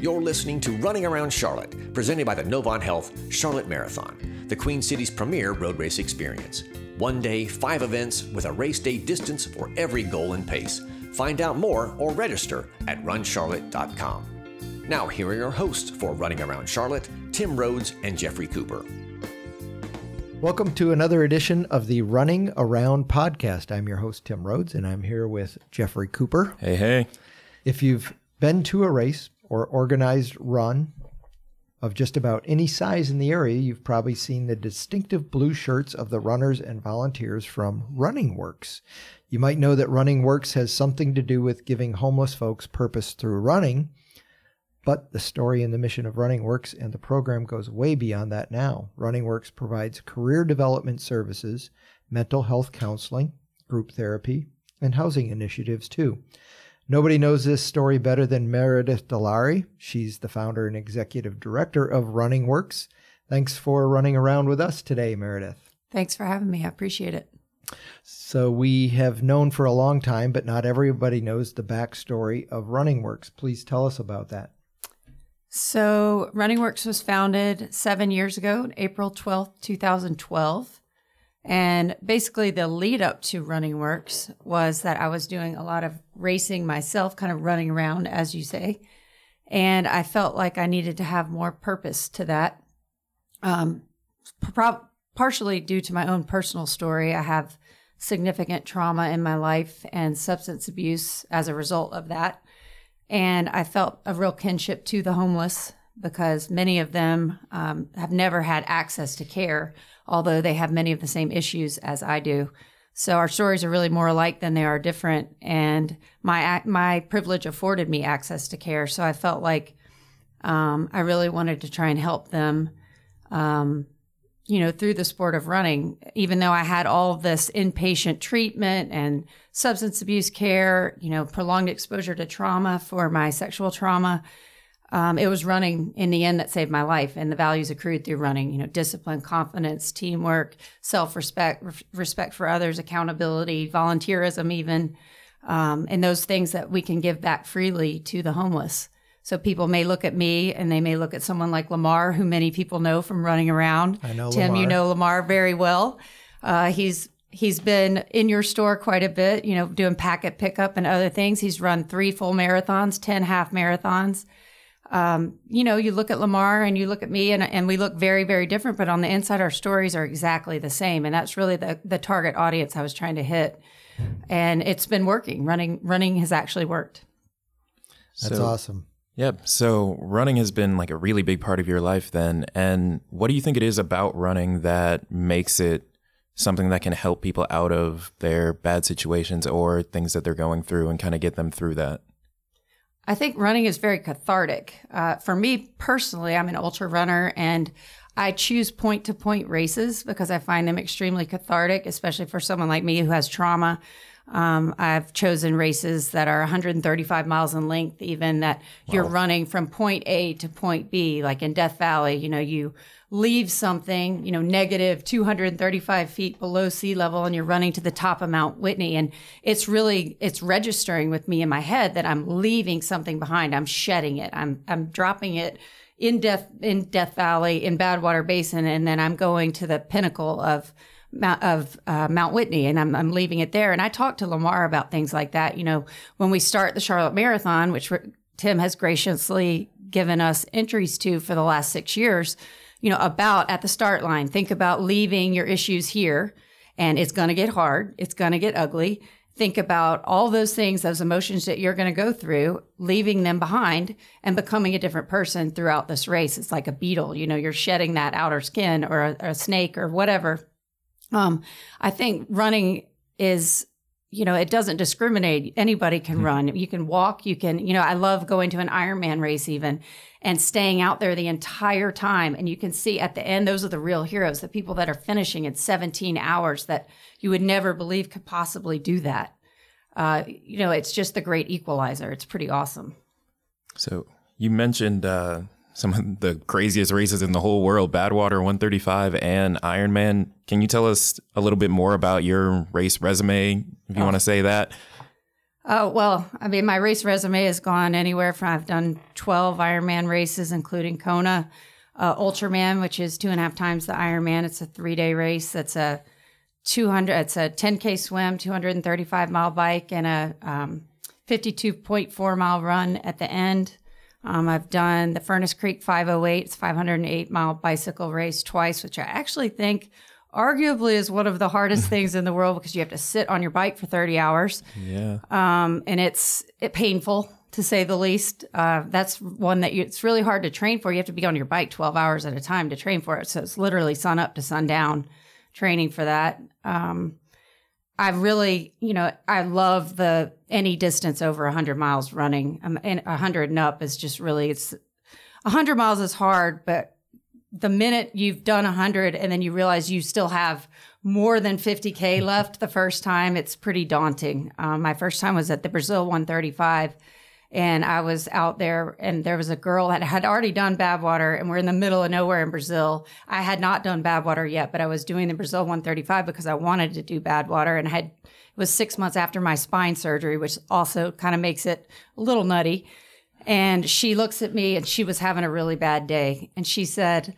You're listening to Running Around Charlotte, presented by the Novant Health Charlotte Marathon, the Queen City's premier road race experience. One day, five events with a race day distance for every goal and pace. Find out more or register at runcharlotte.com. Now, here are your hosts for Running Around Charlotte Tim Rhodes and Jeffrey Cooper. Welcome to another edition of the Running Around podcast. I'm your host, Tim Rhodes, and I'm here with Jeffrey Cooper. Hey, hey. If you've been to a race or organized run of just about any size in the area, you've probably seen the distinctive blue shirts of the runners and volunteers from Running Works. You might know that Running Works has something to do with giving homeless folks purpose through running. But the story and the mission of Running Works and the program goes way beyond that now. Running Works provides career development services, mental health counseling, group therapy, and housing initiatives too. Nobody knows this story better than Meredith Dolhare. She's the founder and executive director of Running Works. Thanks for running around with us today, Meredith. Thanks for having me. I appreciate it. So, we have known for a long time, but not everybody knows the backstory of Running Works. Please tell us about that. So, Running Works was founded seven years ago, April 12th, 2012. And basically, the lead up to Running Works was that I was doing a lot of racing myself, kind of running around, as you say. And I felt like I needed to have more purpose to that. Um, pro- partially due to my own personal story, I have significant trauma in my life and substance abuse as a result of that. And I felt a real kinship to the homeless because many of them um, have never had access to care although they have many of the same issues as I do. So our stories are really more alike than they are different. And my my privilege afforded me access to care, so I felt like um, I really wanted to try and help them. Um, you know, through the sport of running, even though I had all this inpatient treatment and substance abuse care, you know, prolonged exposure to trauma for my sexual trauma, um, it was running in the end that saved my life and the values accrued through running you know discipline confidence teamwork self-respect re- respect for others accountability volunteerism even um, and those things that we can give back freely to the homeless. So people may look at me and they may look at someone like lamar who many people know from running around. I know tim lamar. you know lamar very well. Uh, he's he's been in your store quite a bit you know doing packet pickup and other things. He's run three full marathons 10 half marathons um, you know, you look at Lamar and you look at me, and, and we look very, very different, but on the inside, our stories are exactly the same. And that's really the, the target audience I was trying to hit. And it's been working. Running, running has actually worked. That's so, awesome. Yep. So running has been like a really big part of your life then. And what do you think it is about running that makes it something that can help people out of their bad situations or things that they're going through and kind of get them through that? I think running is very cathartic. Uh, for me personally, I'm an ultra runner and I choose point to point races because I find them extremely cathartic, especially for someone like me who has trauma. Um, I've chosen races that are 135 miles in length, even that wow. you're running from point A to point B, like in Death Valley. You know, you leave something, you know, negative 235 feet below sea level and you're running to the top of Mount Whitney. And it's really, it's registering with me in my head that I'm leaving something behind. I'm shedding it. I'm, I'm dropping it in Death, in Death Valley, in Badwater Basin. And then I'm going to the pinnacle of, of uh, Mount Whitney, and I'm, I'm leaving it there. And I talked to Lamar about things like that. You know, when we start the Charlotte Marathon, which Tim has graciously given us entries to for the last six years, you know, about at the start line. Think about leaving your issues here and it's going to get hard. It's going to get ugly. Think about all those things, those emotions that you're going to go through, leaving them behind and becoming a different person throughout this race. It's like a beetle, you know, you're shedding that outer skin or a, or a snake or whatever. Um, I think running is you know, it doesn't discriminate. Anybody can mm-hmm. run. You can walk. You can, you know, I love going to an Ironman race even and staying out there the entire time. And you can see at the end, those are the real heroes, the people that are finishing in 17 hours that you would never believe could possibly do that. Uh, you know, it's just the great equalizer. It's pretty awesome. So you mentioned, uh, some of the craziest races in the whole world, Badwater 135 and Ironman. Can you tell us a little bit more about your race resume, if you oh. want to say that? Oh, well, I mean, my race resume has gone anywhere from I've done 12 Ironman races, including Kona, uh, Ultraman, which is two and a half times the Ironman. It's a three day race. That's a 200, it's a 10K swim, 235 mile bike, and a um, 52.4 mile run at the end. Um, I've done the Furnace Creek 508, it's 508 mile bicycle race twice, which I actually think arguably is one of the hardest things in the world because you have to sit on your bike for 30 hours. Yeah. Um, and it's it painful to say the least. Uh, that's one that you, it's really hard to train for. You have to be on your bike 12 hours at a time to train for it. So it's literally sun up to sundown training for that. Um, I really, you know, I love the any distance over 100 miles running. Um, and 100 and up is just really, it's 100 miles is hard, but the minute you've done 100 and then you realize you still have more than 50K left the first time, it's pretty daunting. Um, my first time was at the Brazil 135 and I was out there and there was a girl that had already done Badwater and we're in the middle of nowhere in Brazil. I had not done Badwater yet, but I was doing the Brazil 135 because I wanted to do Badwater and I had it was 6 months after my spine surgery, which also kind of makes it a little nutty. And she looks at me and she was having a really bad day and she said,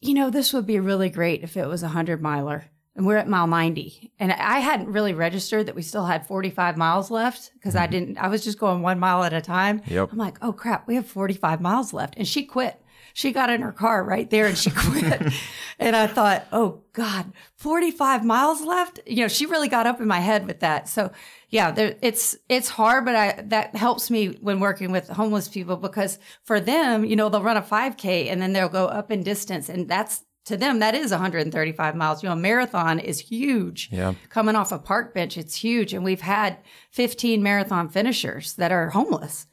"You know, this would be really great if it was a 100 miler." And we're at mile 90 and i hadn't really registered that we still had 45 miles left because i mm-hmm. didn't i was just going one mile at a time. Yep. i'm like oh crap we have 45 miles left. And she quit. She got in her car right there and she quit. And i thought oh god 45 miles left? You know she really got up in my head with that. So yeah there, it's it's hard but i that helps me when working with homeless people because for them you know they'll run a 5k and then they'll go up in distance. And that's to them that is 135 miles. You know a marathon is huge. Yeah. coming off a park bench it's huge. And we've had 15 marathon finishers that are homeless.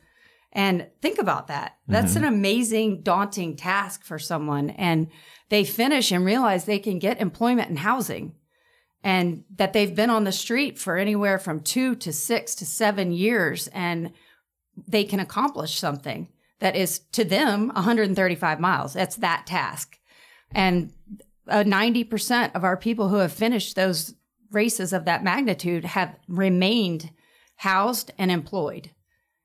And think about that. That's an mm-hmm. amazing daunting task for someone. And they finish and realize they can get employment and housing. And that they've been on the street for anywhere from two to six to seven years and they can accomplish something that is to them 135 miles. That's that task and uh, 90% of our people who have finished those races of that magnitude have remained housed and employed.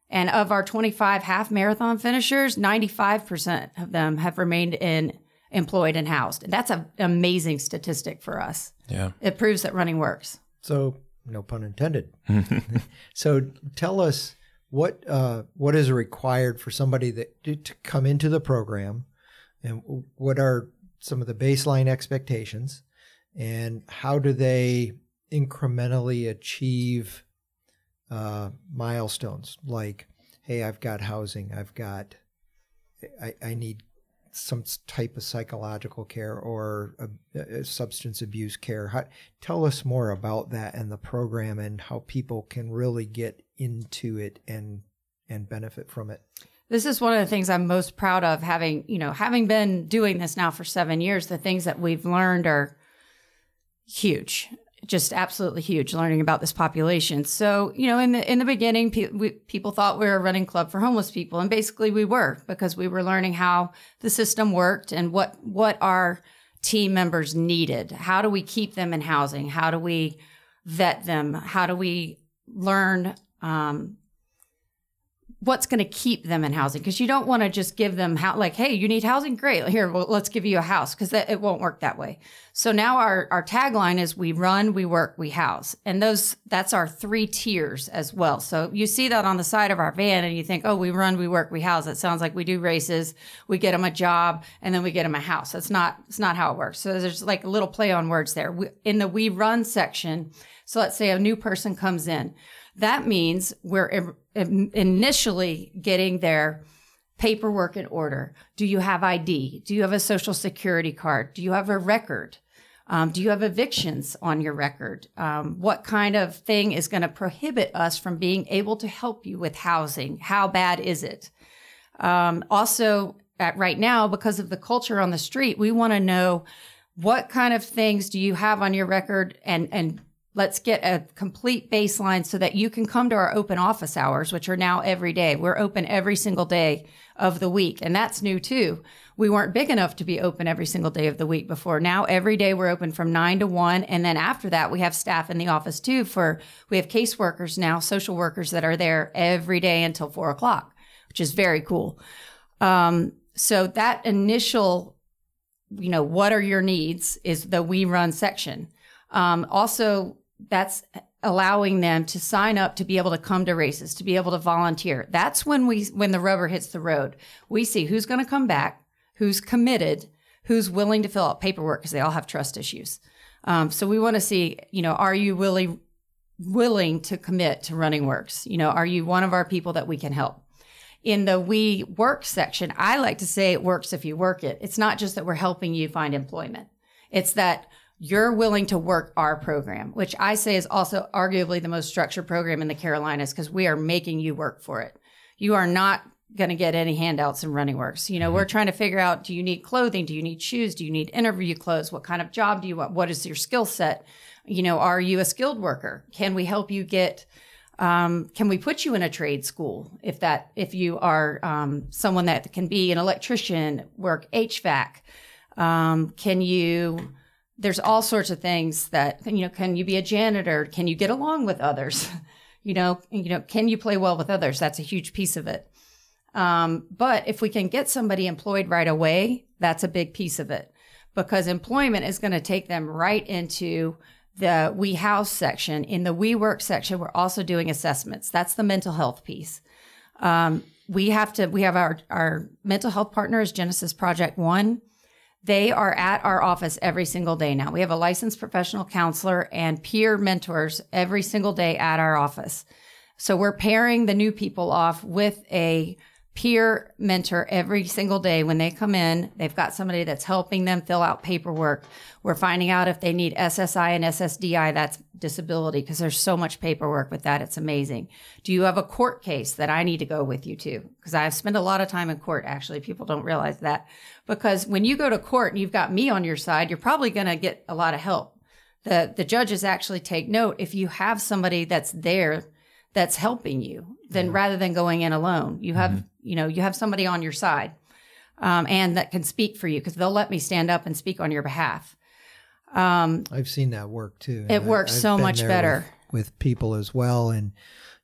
And of our 25 half marathon finishers, 95% of them have remained in employed and housed. And that's an amazing statistic for us. Yeah. It proves that running works. So, no pun intended. so, tell us what uh, what is required for somebody that to to come into the program, and what are some of the baseline expectations, and how do they incrementally achieve uh, milestones like, hey, I've got housing, I've got, I, I need some type of psychological care or a, a substance abuse care. How, tell us more about that and the program and how people can really get into it and and benefit from it. This is one of the things I'm most proud of having, you know, having been doing this now for 7 years, the things that we've learned are huge. Just absolutely huge learning about this population. So, you know, in the in the beginning, pe- we, people thought we were a running club for homeless people, and basically we were because we were learning how the system worked and what what our team members needed. How do we keep them in housing? How do we vet them? How do we learn um, what's going to keep them in housing because you don't want to just give them how like hey you need housing? Great. Here well, let's give you a house because it won't work that way. So now our our tagline is we run we work we house. And those that's our three tiers as well. So you see that on the side of our van and you think oh we run we work we house. It sounds like we do races we get them a job and then we get them a house. That's not it's not how it works. So there's like a little play on words there. We, in the we run section so let's say a new person comes in that means we're initially getting their paperwork in order. Do you have ID? Do you have a social security card? Do you have a record? Um, do you have evictions on your record? Um, what kind of thing is going to prohibit us from being able to help you with housing? How bad is it? Um, also, at right now, because of the culture on the street, we want to know what kind of things do you have on your record and and let's get a complete baseline so that you can come to our open office hours, which are now every day. We're open every single day of the week. And that's new too. We weren't big enough to be open every single day of the week before. Now every day we're open from nine to one. And then after that, we have staff in the office too for, we have caseworkers now, social workers that are there every day until four o'clock, which is very cool. Um, so that initial, you know, what are your needs is the we run section. Um, also, that's allowing them to sign up to be able to come to races, to be able to volunteer. That's when we when the rubber hits the road. We see who's going to come back, who's committed, who's willing to fill out paperwork because they all have trust issues. Um, so we want to see, you know, are you really willing to commit to running works? You know, are you one of our people that we can help? In the we work section, I like to say it works if you work it. It's not just that we're helping you find employment. It's that you're willing to work our program, which I say is also arguably the most structured program in the Carolinas because we are making you work for it. You are not going to get any handouts in running works. You know, we're mm-hmm. trying to figure out do you need clothing? Do you need shoes? Do you need interview clothes? What kind of job do you want? What is your skill set? You know, are you a skilled worker? Can we help you get um, can we put you in a trade school if that if you are um, someone that can be an electrician work hvac um, can you there's all sorts of things that you know can you be a janitor? Can you get along with others? You know you know can you play well with others? That's a huge piece of it. Um, but if we can get somebody employed right away that's a big piece of it because employment is going to take them right into the we house section. In the we work section we're also doing assessments. That's the mental health piece. Um, we have to we have our our mental health partner is genesis project one they are at our office every single day now. We have a licensed professional counselor and peer mentors every single day at our office. So we're pairing the new people off with a peer mentor every single day when they come in. They've got somebody that's helping them fill out paperwork. We're finding out if they need SSI and SSDI, that's disability, because there's so much paperwork with that. It's amazing. Do you have a court case that I need to go with you to? Because I've spent a lot of time in court, actually. People don't realize that. Because when you go to court and you've got me on your side, you're probably going to get a lot of help. The, the judges actually take note if you have somebody that's there that's helping you then yeah. rather than going in alone you have mm-hmm. You know you have somebody on your side um, and that can speak for you because they'll let me stand up and speak on your behalf um, i've seen that work too it works I, so much better with, with, people as well and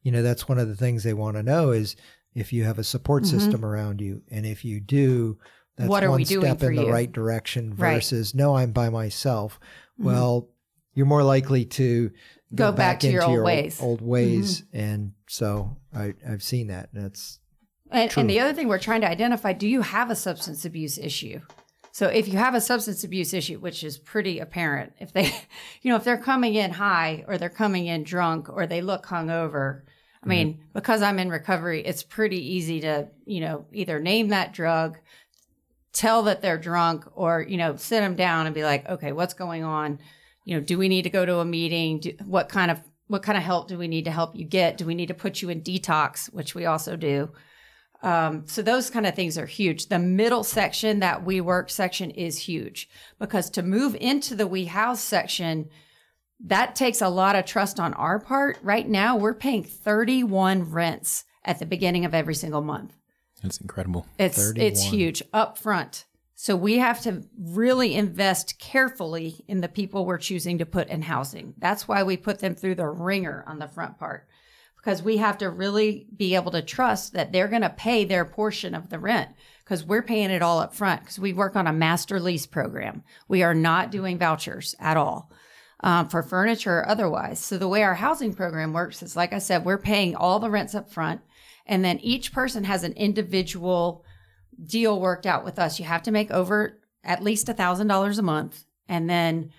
you know that's one of the things they want to know is if you have a support mm-hmm. system around you and if you do that's what are one we step in the you? right direction versus right. no i'm by myself mm-hmm. well you're more likely to go, go back, back, to your old your ways. Old, ways, mm-hmm. and so I, I've seen that. That's and, and, the other thing we're trying to identify: Do you have a substance abuse issue? So if you have a substance abuse issue, which is pretty apparent, if they, you know, if they're coming in high or they're coming in drunk or they look hungover, I mean, mm-hmm. because I'm in recovery, it's pretty easy to, you know, either name that drug, tell that they're drunk, or you know, sit them down and be like, okay, what's going on? you know, do we need to go to a meeting? Do, what kind of what kind of help do we need to help you get? Do we need to put you in detox, which we also do? Um, so those kind of things are huge. The middle section, that we work section, is huge because to move into the we house section, that takes a lot of trust on our part. Right now, we're paying 31 rents at the beginning of every single month. That's incredible. It's 31. it's huge up front. So we have to really invest carefully in the people we're choosing to put in housing. That's why we put them through the ringer on the front part because we have to really be able to trust that they're going to pay their portion of the rent because we're paying it all up front because we work on a master lease program. We are not doing vouchers at all. Um, for furniture or otherwise. So the way our housing program works is, like I said, we're paying all the rents up front, and then each person has an individual deal worked out with us. You have to make over at least a thousand dollars a month, and then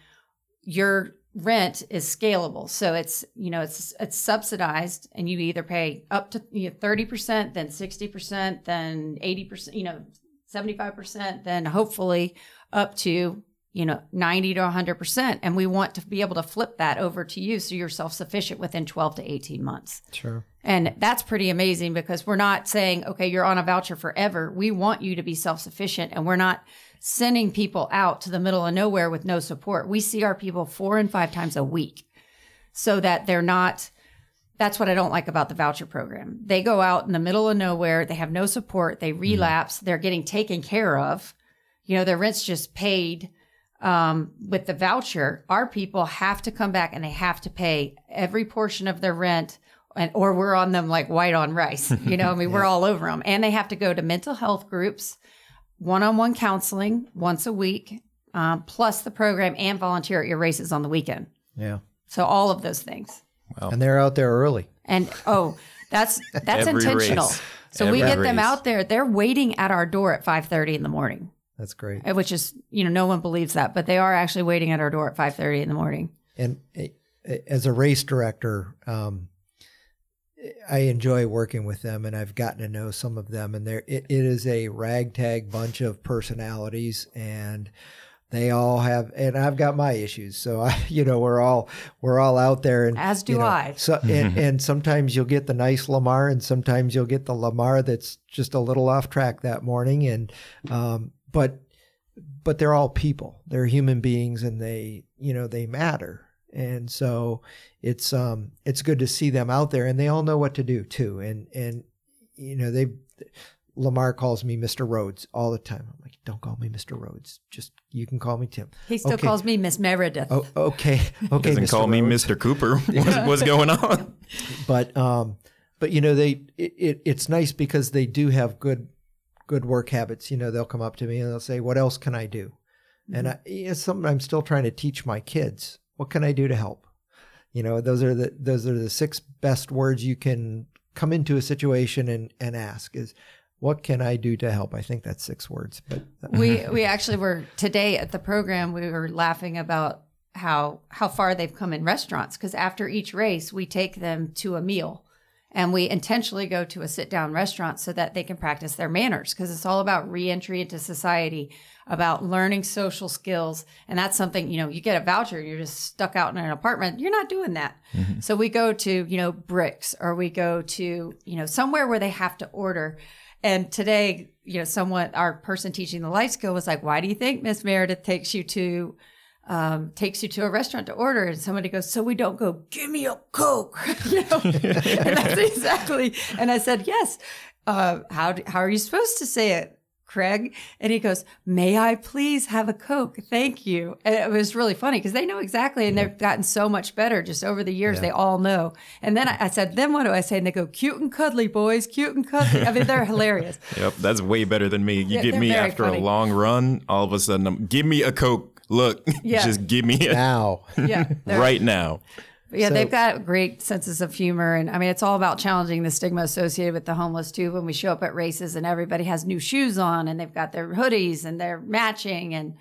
your rent is scalable. So it's you know it's it's subsidized, and you either pay up to you know, thirty percent, then sixty percent, then eighty percent, you know, seventy five percent, then hopefully up to you know 90 to 100% and we want to be able to flip that over to you so you're self-sufficient within 12 to 18 months. Sure. And that's pretty amazing because we're not saying okay you're on a voucher forever. We want you to be self-sufficient and we're not sending people out to the middle of nowhere with no support we see our people four and five times a week so that they're not that's what I don't like about the voucher program. They go out in the middle of nowhere, they have no support, they relapse, they're getting taken care of. You know, their rent's just paid um, with the voucher. Our people have to come back and they have to pay every portion of their rent. And, or we're on them like white on rice, you know. I mean, we're all over them, and they have to go to mental health groups, one-on-one counseling once a week, um, plus the program and volunteer at your races on the weekend. Yeah. So all of those things. And they're out there early. And oh, that's that's intentional. race. So we Every get them out there. They're waiting at our door at five thirty in the morning, That's great. uh, which is you know no one believes that, but they are actually waiting at our door at five thirty in the morning. And uh, as a race director, um, I enjoy working with them, and I've gotten to know some of them. And there, it, it is a ragtag bunch of personalities, and they all have. And I've got my issues, so I, you know, we're all we're all out there, and As do you know, I. So, and, and sometimes you'll get the nice Lamar, and sometimes you'll get the Lamar that's just a little off track that morning, and um, but but they're all people. They're human beings, and they you know they matter. And so it's um it's good to see them out there, and they all know what to do too. And and you know they Lamar calls me Mr. Rhodes all the time. I'm like, don't call me Mr. Rhodes. Just you can call me Tim. He still Okay. calls me Miss Meredith. Oh, okay, okay. Doesn't Mr. call me Mr. Cooper. What's, what's going on? but um but you know they it, it, it's nice because they do have good good work habits you know they'll come up to me and they'll say what else can i do and I, it's something i'm still trying to teach my kids what can i do to help you know those are the those are the six best words you can come into a situation and and ask is what can i do to help i think that's six words but we we actually were today at the program. We were laughing about how how far they've come in restaurants because after each race we take them to a meal, and we intentionally go to a sit down restaurant so that they can practice their manners because it's all about reentry into society, about learning social skills, and that's something you know you get a voucher, you're just stuck out in an apartment, you're not doing that. Mm-hmm. So we go to you know bricks or we go to you know somewhere where they have to order. And today, you know, someone, our person teaching the life skill was like, "Why do you think Miss Meredith takes you to, um, takes you to a restaurant to order?" And somebody goes, "So we don't go, give me a coke," you know. and that's exactly. And I said, "Yes. Uh, how do, how are you supposed to say it?" Craig, and he goes, "May I please have a Coke? Thank you." And it was really funny because they know exactly, and they've gotten so much better just over the years. They all know. And then I, I said, "Then what do I say?" And they go, "Cute and cuddly, boys, cute and cuddly." I mean, they're hilarious. Yep, that's way better than me. You Yeah, get me after funny. a long run, all of a sudden, I'm, give me a Coke. Look, Yeah. just give me it now Yeah, right now. But yeah, So- they've got great senses of humor, and I mean, it's all about challenging the stigma associated with the homeless too. When we show up at races, and everybody has new shoes on, and they've got their hoodies, and they're matching, and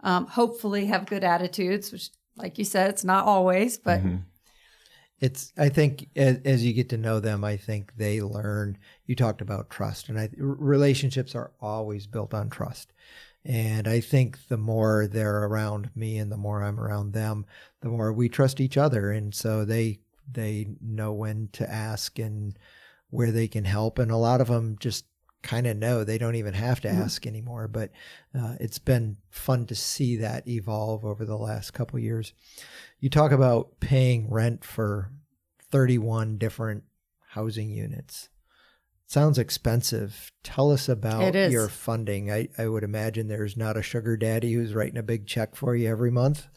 um, hopefully have good attitudes. Which, like you said, it's not always, but it's i think as, as you get to know them i think they learn you talked about trust and i r- relationships are always built on trust and i think the more they're around me and the more i'm around them the more we trust each other. And so they they know when to ask and where they can help. And a lot of them just kind of know. They don't even have to ask anymore. But uh, it's been fun to see that evolve over the last couple years. You talk about paying rent for 31 different housing units sounds expensive tell us about your funding I, I would imagine there's not a sugar daddy who's writing a big check for you every month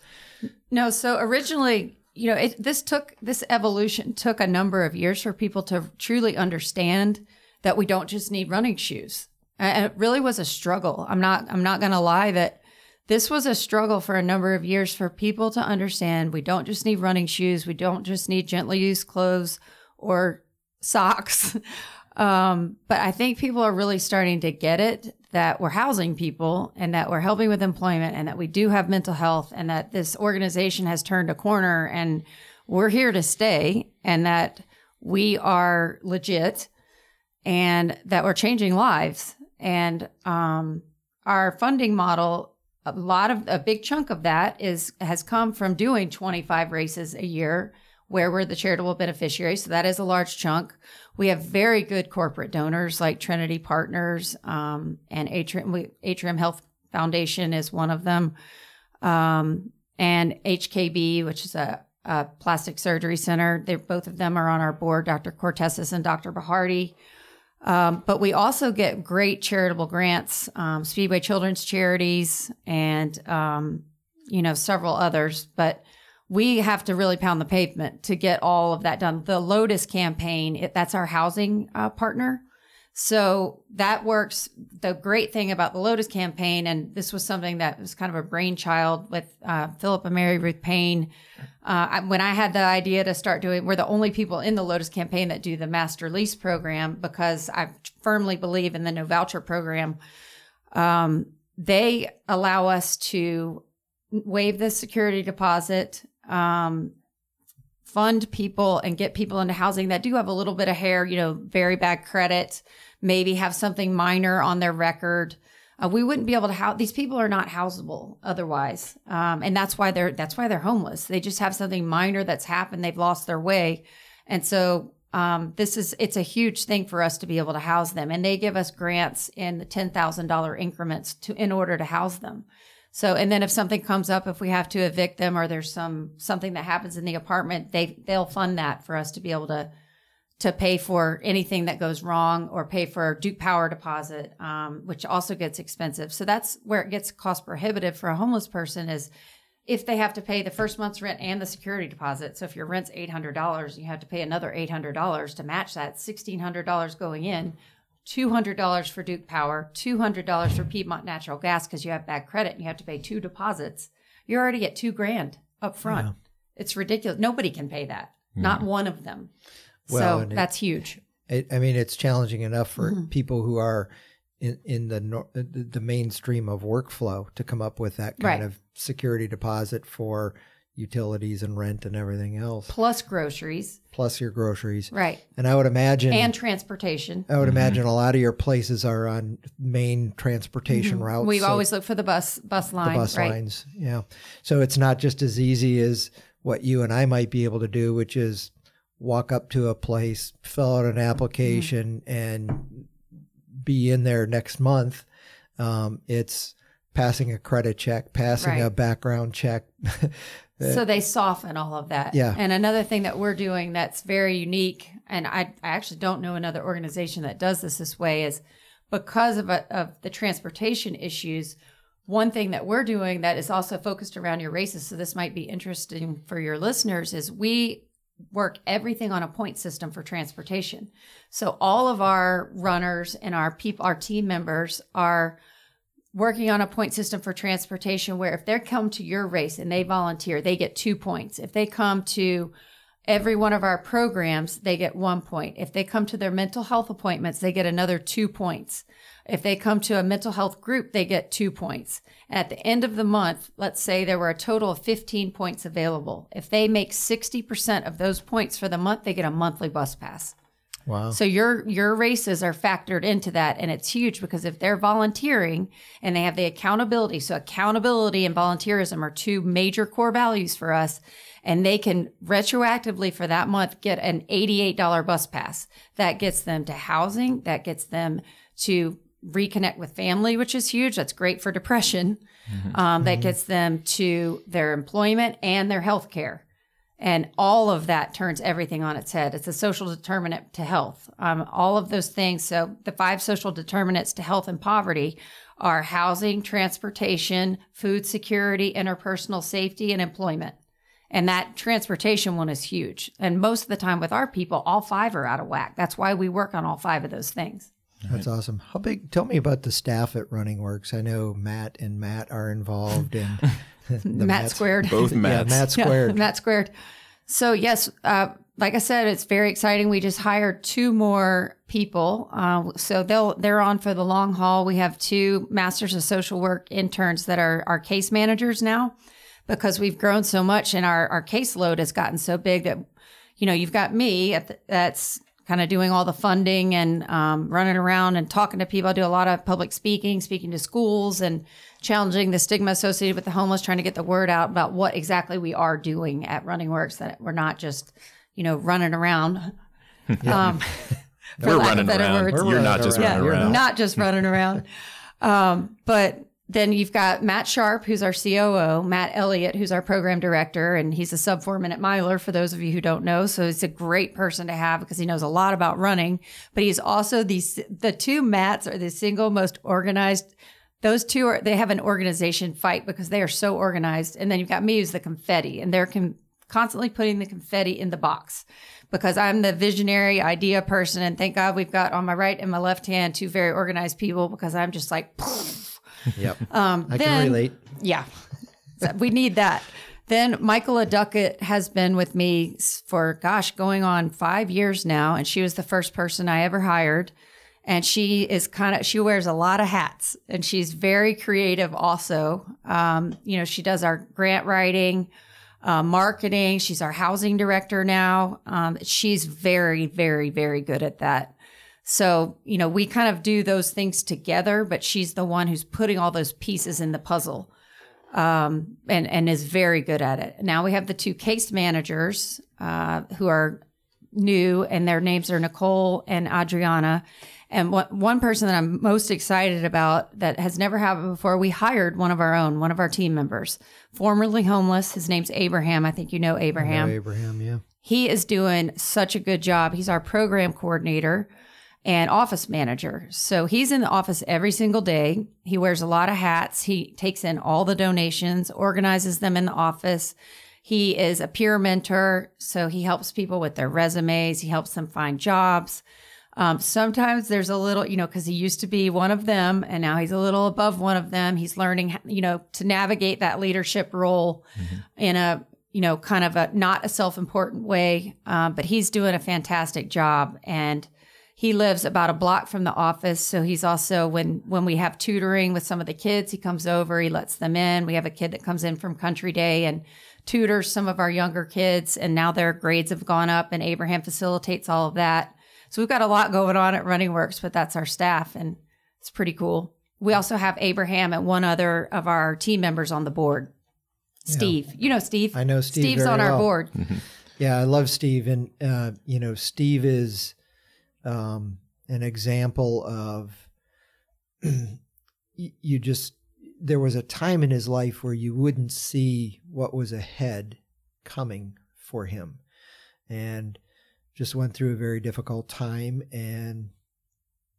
No, so originally, you know, it, this took this evolution took a number of years for people to truly understand that we don't just need running shoes. And it really was a struggle. I'm not I'm not going to lie that this was a struggle for a number of years for people to understand we don't just need running shoes, we don't just need gently used clothes or socks. Um, but I think people are really starting to get it that we're housing people and that we're helping with employment and that we do have mental health and that this organization has turned a corner and we're here to stay and that we are legit and that we're changing lives. And um, our funding model, a lot of a big chunk of that is has come from doing 25 races a year where we're the charitable beneficiary. So that is a large chunk. We have very good corporate donors like Trinity Partners um, and Atrium, we, Atrium Health Foundation is one of them. Um, and HKB, which is a uh, Plastic Surgery Center. They both of them are on our board, Dr. Cortesis and Dr. Bahardi. Um, but we also get great charitable grants, um, Speedway Children's Charities, and um, you know several others. But we have to really pound the pavement to get all of that done. The Lotus campaign, it, that's our housing uh, partner. So that works. The great thing about the Lotus campaign, and this was something that was kind of a brainchild with uh, Philip and Mary Ruth Payne. Uh, when I had the idea to start doing, we're the only people in the Lotus campaign that do the master lease program because I firmly believe in the no voucher program. Um, they allow us to waive the security deposit, um, fund people, and get people into housing that do have a little bit of hair, you know, very bad credit maybe have something minor on their record. Uh, we wouldn't be able to house these people are not houseable otherwise, um, and that's why they're that's why they're homeless. They just have something minor that's happened. They've lost their way, and so um, this is it's a huge thing for us to be able to house them. And they give us grants in the ten thousand dollar increments to in order to house them. So, and then if something comes up, if we have to evict them or there's some something that happens in the apartment, they they'll fund that for us to be able to to pay for anything that goes wrong or pay for Duke Power deposit, um, which also gets expensive. So that's where it gets cost prohibitive for a homeless person is if they have to pay the first month's rent and the security deposit. So if your rent's $800, you have to pay another $800 to match that, $1,600 going in, $200 for Duke Power, $200 for Piedmont Natural Gas because you have bad credit and you have to pay two deposits. You're already at two grand up front. Yeah. It's ridiculous. Nobody can pay that. Not one of them. Well, so that's it, huge. It, I mean, it's challenging enough for mm-hmm. people who are in, in the, the mainstream of workflow to come up with that kind right. of security deposit for utilities and rent and everything else. Plus groceries. Plus your groceries. Right. And I would imagine. And transportation. I would mm-hmm. imagine a lot of your places are on main transportation mm-hmm. routes. We've so always looked for the bus bus line. The bus right. lines. Yeah. So it's not just as easy as what you and I might be able to do, which is walk up to a place, fill out an application, mm-hmm. and be in there next month. Um, it's passing a credit check, passing right. a background check. so they soften all of that. Yeah. And another thing that we're doing that's very unique, and I, I actually don't know another organization that does this this way, is because of, a, of the transportation issues. One thing that we're doing that is also focused around your races, so this might be interesting hmm. for your listeners, is we work everything on a point system for transportation. So all of our runners and our people, our team members are working on a point system for transportation where if they come to your race and they volunteer, they get two points. If they come to every one of our programs, they get one point. If they come to their mental health appointments, they get another two points. If they come to a mental health group, they get two points. At the end of the month, let's say there were a total of 15 points available. If they make 60% of those points for the month, they get a monthly bus pass. Wow. So your your races are factored into that and it's huge because if they're volunteering and they have the accountability, so accountability and volunteerism are two major core values for us and they can retroactively for that month get an $88 bus pass. That gets them to housing, that gets them to reconnect with family, which is huge. That's great for depression. Mm-hmm. Um, that mm-hmm. gets them to their employment and their health care. And all of that turns everything on its head. It's a social determinant to health. Um, all of those things. So, the five social determinants to health and poverty are housing, transportation, food security, interpersonal safety, and employment. And that transportation one is huge. And most of the time with our people, all five are out of whack. That's why we work on all five of those things. That's awesome. How big? Tell me about the staff at Running Works. I know Matt and Matt are involved in Matt Matt's, squared. Both Matt. Yeah, Matt squared. Yeah, Matt squared. So yes, uh, like I said, it's very exciting. We just hired two more people, uh, so they'll they're on for the long haul. We have two Masters of Social Work interns that are our case managers now, because we've grown so much and our our caseload has gotten so big that, you know, you've got me the, that's kind of doing all the funding and um, running around and talking to people. I do a lot of public speaking, speaking to schools and challenging the stigma associated with the homeless, trying to get the word out about what exactly we are doing at Running Works, that we're not just, you know, running around. um, we're running around. Words. You're not just running yeah, around. Not just running around. Um, but then you've got Matt Sharp, who's our COO, Matt Elliott, who's our program director, and he's a sub foreman at Myler, for those of you who don't know. So he's a great person to have because he knows a lot about running. But he's also the the two Matts are the single most organized. Those two are they have an organization fight because they are so organized. And then you've got me who's the confetti, and they're con- constantly putting the confetti in the box because I'm the visionary idea person. And thank God we've got on my right and my left hand two very organized people because I'm just like. Yep. Um, I then- can relate. Yeah, So we need that. Then Michaela Duckett has been with me for gosh, going on five years now, and she was the first person I ever hired. And she is kind of she wears a lot of hats, and she's very creative. Also, um, you know, she does our grant writing, uh, marketing. She's our housing director now. Um, she's very, very, very good at that. So, you know, we kind of do those things together, but she's the one who's putting all those pieces in the puzzle um, and, and is very good at it. Now we have the two case managers uh, who are new, and their names are Nicole and Adriana. And what, one person that I'm most excited about that has never happened before, we hired one of our own, one of our team members, formerly homeless. His name's Abraham. I think you know Abraham Oh, Abraham, yeah. he is doing such a good job. He's our program coordinator and office manager. So he's in the office every single day. He wears a lot of hats. He takes in all the donations, organizes them in the office. He is a peer mentor. So he helps people with their resumes. He helps them find jobs. Um, sometimes there's a little, you know, because he used to be one of them and now he's a little above one of them. He's learning, you know, to navigate that leadership role in a, you know, kind of a not a self important way. Um, but he's doing a fantastic job. And he lives about a block from the office. So he's also, when, when we have tutoring with some of the kids, he comes over, he lets them in. We have a kid that comes in from Country Day and tutors some of our younger kids. And now their grades have gone up and Abraham facilitates all of that. So we've got a lot going on at Running Works, but that's our staff and it's pretty cool. We also have Abraham and one other of our team members on the board. Steve. You know Steve. I know Steve Steve's very on our well. board. Yeah, I love Steve, and uh, you know, Steve is um, an example of you just. There was a time in his life where you wouldn't see what was ahead coming for him, and just went through a very difficult time and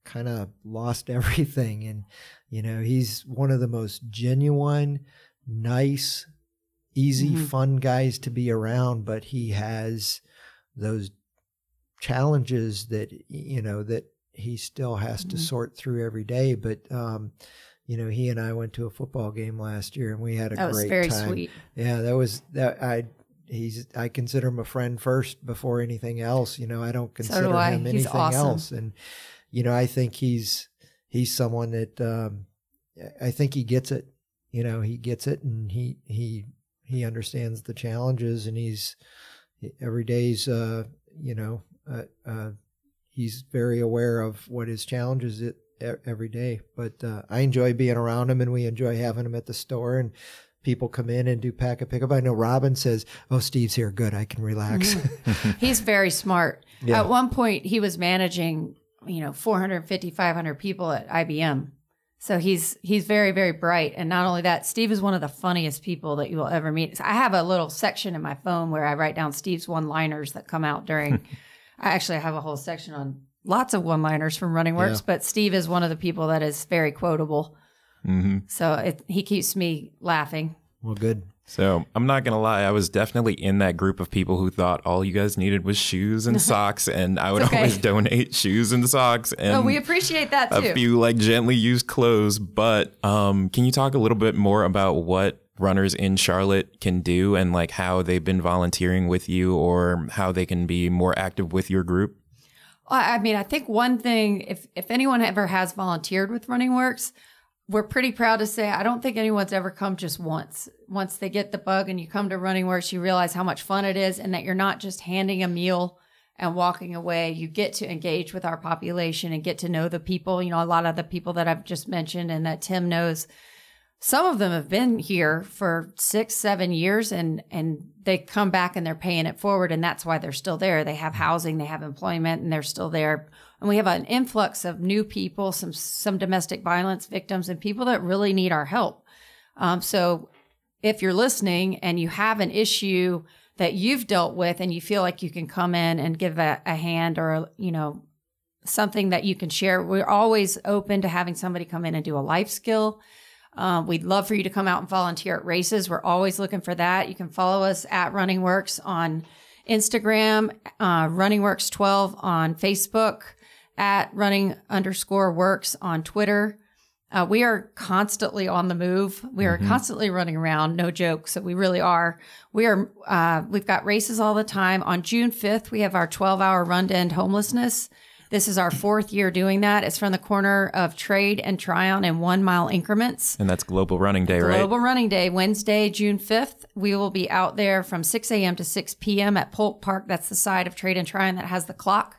kind of lost everything. And you know, he's one of the most genuine, nice, easy, Mhm. fun guys to be around, but he has those challenges that you know that he still has to Mhm. sort through every day. But um, you know, he and I went to a football game last year, and we had a That great very time. sweet. Yeah, that was that. I he's I consider him a friend first before anything else. You know, I don't consider do I. him He's anything awesome. else. And you know, I think he's he's someone that um, I think he gets it. You know, he gets it, and he he he understands the challenges, and he's every day's uh, you know uh, uh, he's very aware of what his challenges it every day. But uh, I enjoy being around him, and we enjoy having him at the store and people come in and do pack a pickup. I know Robin says, "Oh, Steve's here. Good, I can relax." Mm-hmm. He's very smart. Yeah. At one point, he was managing, you know, 450, 500 people at IBM. So he's he's very very bright, and not only that, Steve is one of the funniest people that you will ever meet. I have a little section in my phone where I write down Steve's one-liners that come out during. I actually have a whole section on lots of one-liners from Running Works, Yeah. but Steve is one of the people that is very quotable. hmm So it, he keeps me laughing. well, good. So I'm not gonna lie, I was definitely in that group of people who thought all you guys needed was shoes and socks, and I would okay. always donate shoes and socks and oh, we appreciate that too. a few like gently used clothes. But um, can you talk a little bit more about what runners in Charlotte can do and like how they've been volunteering with you or how they can be more active with your group? I mean, I think one thing, if if anyone ever has volunteered with Running Works, we're pretty proud to say I don't think anyone's ever come just once. Once they get the bug and you come to Running Works, you realize how much fun it is, and that you're not just handing a meal and walking away. You get to engage with our population and get to know the people. You know, a lot of the people that I've just mentioned and that Tim knows. Some of them have been here for six, seven years and and they come back and they're paying it forward and that's why they're still there. They have housing, they have employment, and they're still there. And we have an influx of new people, some some domestic violence victims and people that really need our help. Um, so if you're listening and you have an issue that you've dealt with and you feel like you can come in and give a, a hand or you know something that you can share we're always open to having somebody come in and do a life skill um, we'd love for you to come out and volunteer at races we're always looking for that you can follow us at running works on instagram uh, running works 12 on facebook at running underscore works on twitter uh, we are constantly on the move. We are constantly running around. No joke. So we really are. We are. Uh, we've got races all the time. On June fifth, we have our twelve-hour run to end homelessness. This is our fourth year doing that. It's from the corner of Trade and Tryon in one mile increments. And that's Global Running Day, right? Global Running Day, Wednesday, June 5th. We will be out there from 6 a.m. to 6 p.m. at Polk Park. That's the side of Trade and Tryon that has the clock.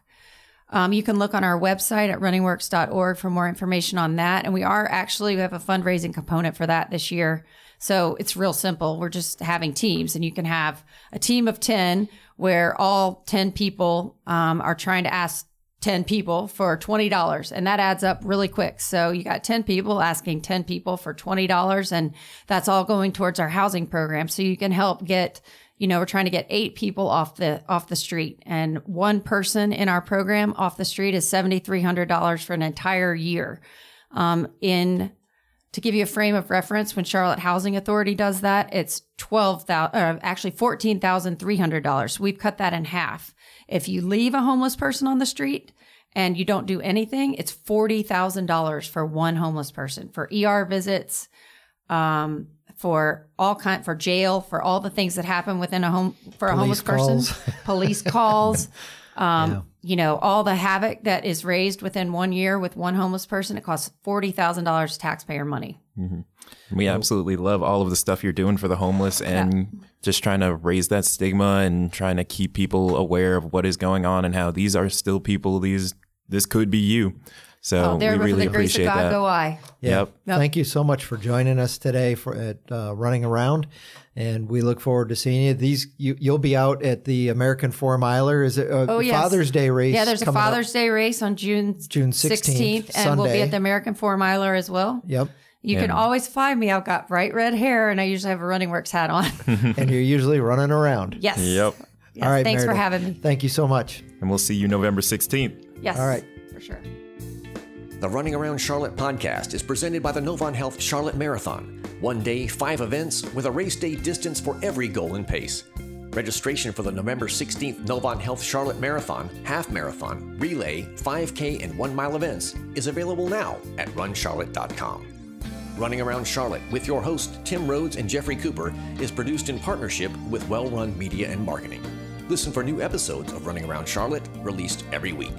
Um, you can look on our website at runningworks.org for more information on that. And we are actually, we have a fundraising component for that this year. So it's real simple. We're just having teams, and you can have a team of 10 where all 10 people um, are trying to ask 10 people for $20 and that adds up really quick. So you got 10 people asking 10 people for $20 and that's all going towards our housing program. So you can help get, you know, we're trying to get eight people off the off the street and one person in our program off the street is $7,300 for an entire year. Um, in to give you a frame of reference, when Charlotte Housing Authority does that, it's twelve thousand, uh, actually fourteen thousand three hundred dollars. We've cut that in half. If you leave a homeless person on the street and you don't do anything, it's forty thousand dollars for one homeless person for ER visits, um, for all kind for jail, for all the things that happen within a home for a Police homeless person, police calls. Um, Yeah. You know, all the havoc that is raised within one year with one homeless person, it costs forty thousand dollars taxpayer money. We absolutely love all of the stuff you're doing for the homeless and just trying to raise that stigma and trying to keep people aware of what is going on and how these are still people. These this could be you. So Oh, we really the grace of appreciate God that. go I. Yeah. Yep. Yep. Thank you so much for joining us today for at uh, running around, and we look forward to seeing you. These you, you'll be out at the American Four Miler. Is it a Oh, yes. Father's Day race? Yeah, there's a coming up? Father's Day race on June June 16th, and we'll be at the American Four Miler as well. Yep, You can always find me. I've got bright red hair, and I usually have a Running Works hat on. and you're usually running around. yes. Yep. Yes. All right, Thanks for having me. Thank you so much. And we'll see you November 16th. Yes. All right. For sure. The Running Around Charlotte podcast is presented by the Novant Health Charlotte Marathon. One day, five events with a race day distance for every goal and pace. Registration for the November 16th Novant Health Charlotte Marathon, Half Marathon, Relay, 5K, and 1 mile events is available now at runcharlotte.com. Running Around Charlotte with your hosts Tim Rhodes and Jeffrey Cooper is produced in partnership with Well Run Media and Marketing. Listen for new episodes of Running Around Charlotte released every week.